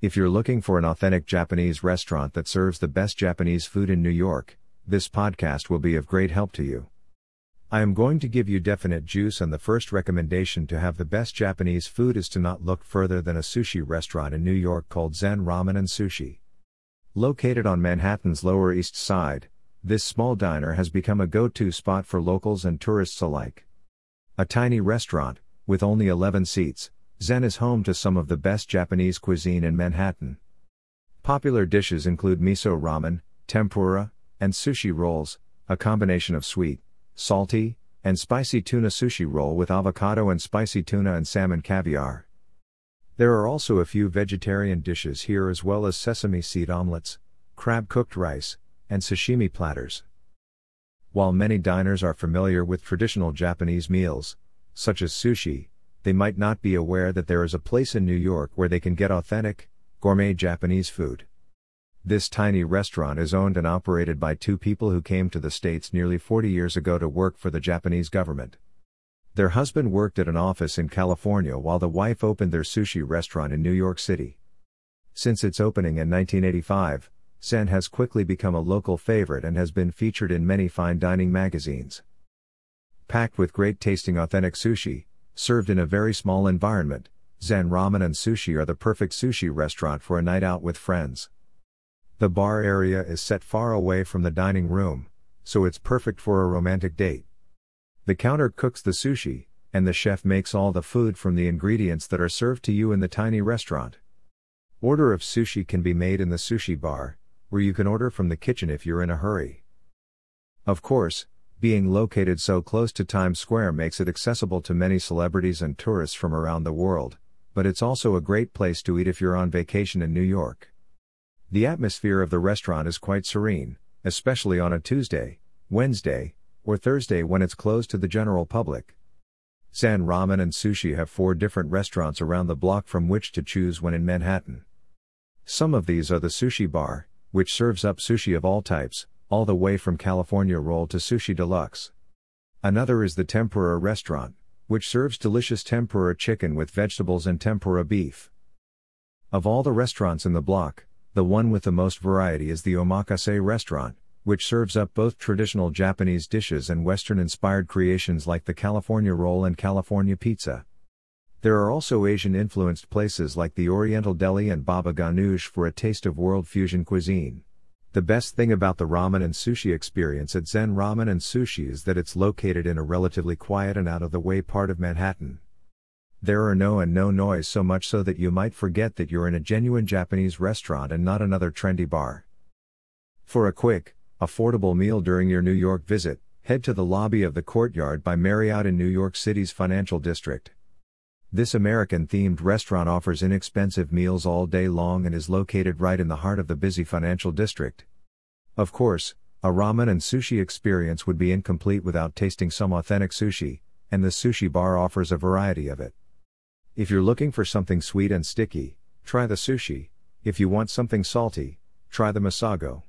If you're looking for an authentic Japanese restaurant that serves the best Japanese food in New York, this podcast will be of great help to you. I am going to give you definite juice, and the first recommendation to have the best Japanese food is to not look further than a sushi restaurant in New York called Zen Ramen and Sushi. Located on Manhattan's Lower East Side, this small diner has become a go to spot for locals and tourists alike. A tiny restaurant, with only 11 seats, Zen is home to some of the best Japanese cuisine in Manhattan. Popular dishes include miso ramen, tempura, and sushi rolls, a combination of sweet, salty, and spicy tuna sushi roll with avocado and spicy tuna and salmon caviar. There are also a few vegetarian dishes here as well as sesame seed omelets, crab cooked rice, and sashimi platters. While many diners are familiar with traditional Japanese meals, such as sushi, they might not be aware that there is a place in New York where they can get authentic, gourmet Japanese food. This tiny restaurant is owned and operated by two people who came to the States nearly 40 years ago to work for the Japanese government. Their husband worked at an office in California while the wife opened their sushi restaurant in New York City. Since its opening in 1985, Zen has quickly become a local favorite and has been featured in many fine dining magazines. Packed with great tasting authentic sushi, served in a very small environment, Zen Ramen and Sushi are the perfect sushi restaurant for a night out with friends. The bar area is set far away from the dining room, so it's perfect for a romantic date. The counter cooks the sushi, and the chef makes all the food from the ingredients that are served to you in the tiny restaurant. Order of sushi can be made in the sushi bar, where you can order from the kitchen if you're in a hurry. Of course, being located so close to Times Square makes it accessible to many celebrities and tourists from around the world, but it's also a great place to eat if you're on vacation in New York. The atmosphere of the restaurant is quite serene, especially on a Tuesday, Wednesday, or Thursday when it's closed to the general public. San Ramen and Sushi have four different restaurants around the block from which to choose when in Manhattan. Some of these are the Sushi Bar, which serves up sushi of all types, all the way from California roll to sushi deluxe. Another is the Tempura restaurant, which serves delicious tempura chicken with vegetables and tempura beef. Of all the restaurants in the block, the one with the most variety is the Omakase restaurant, which serves up both traditional Japanese dishes and Western inspired creations like the California roll and California pizza. There are also Asian influenced places like the Oriental Deli and Baba Ganoush for a taste of world fusion cuisine. The best thing about the ramen and sushi experience at Zen Ramen and Sushi is that it's located in a relatively quiet and out of the way part of Manhattan. There are no and no noise so much so that you might forget that you're in a genuine Japanese restaurant and not another trendy bar. For a quick, affordable meal during your New York visit, head to the lobby of the Courtyard by Marriott in New York City's financial district. This American themed restaurant offers inexpensive meals all day long and is located right in the heart of the busy financial district. Of course, a ramen and sushi experience would be incomplete without tasting some authentic sushi, and the sushi bar offers a variety of it. If you're looking for something sweet and sticky, try the sushi. If you want something salty, try the misago.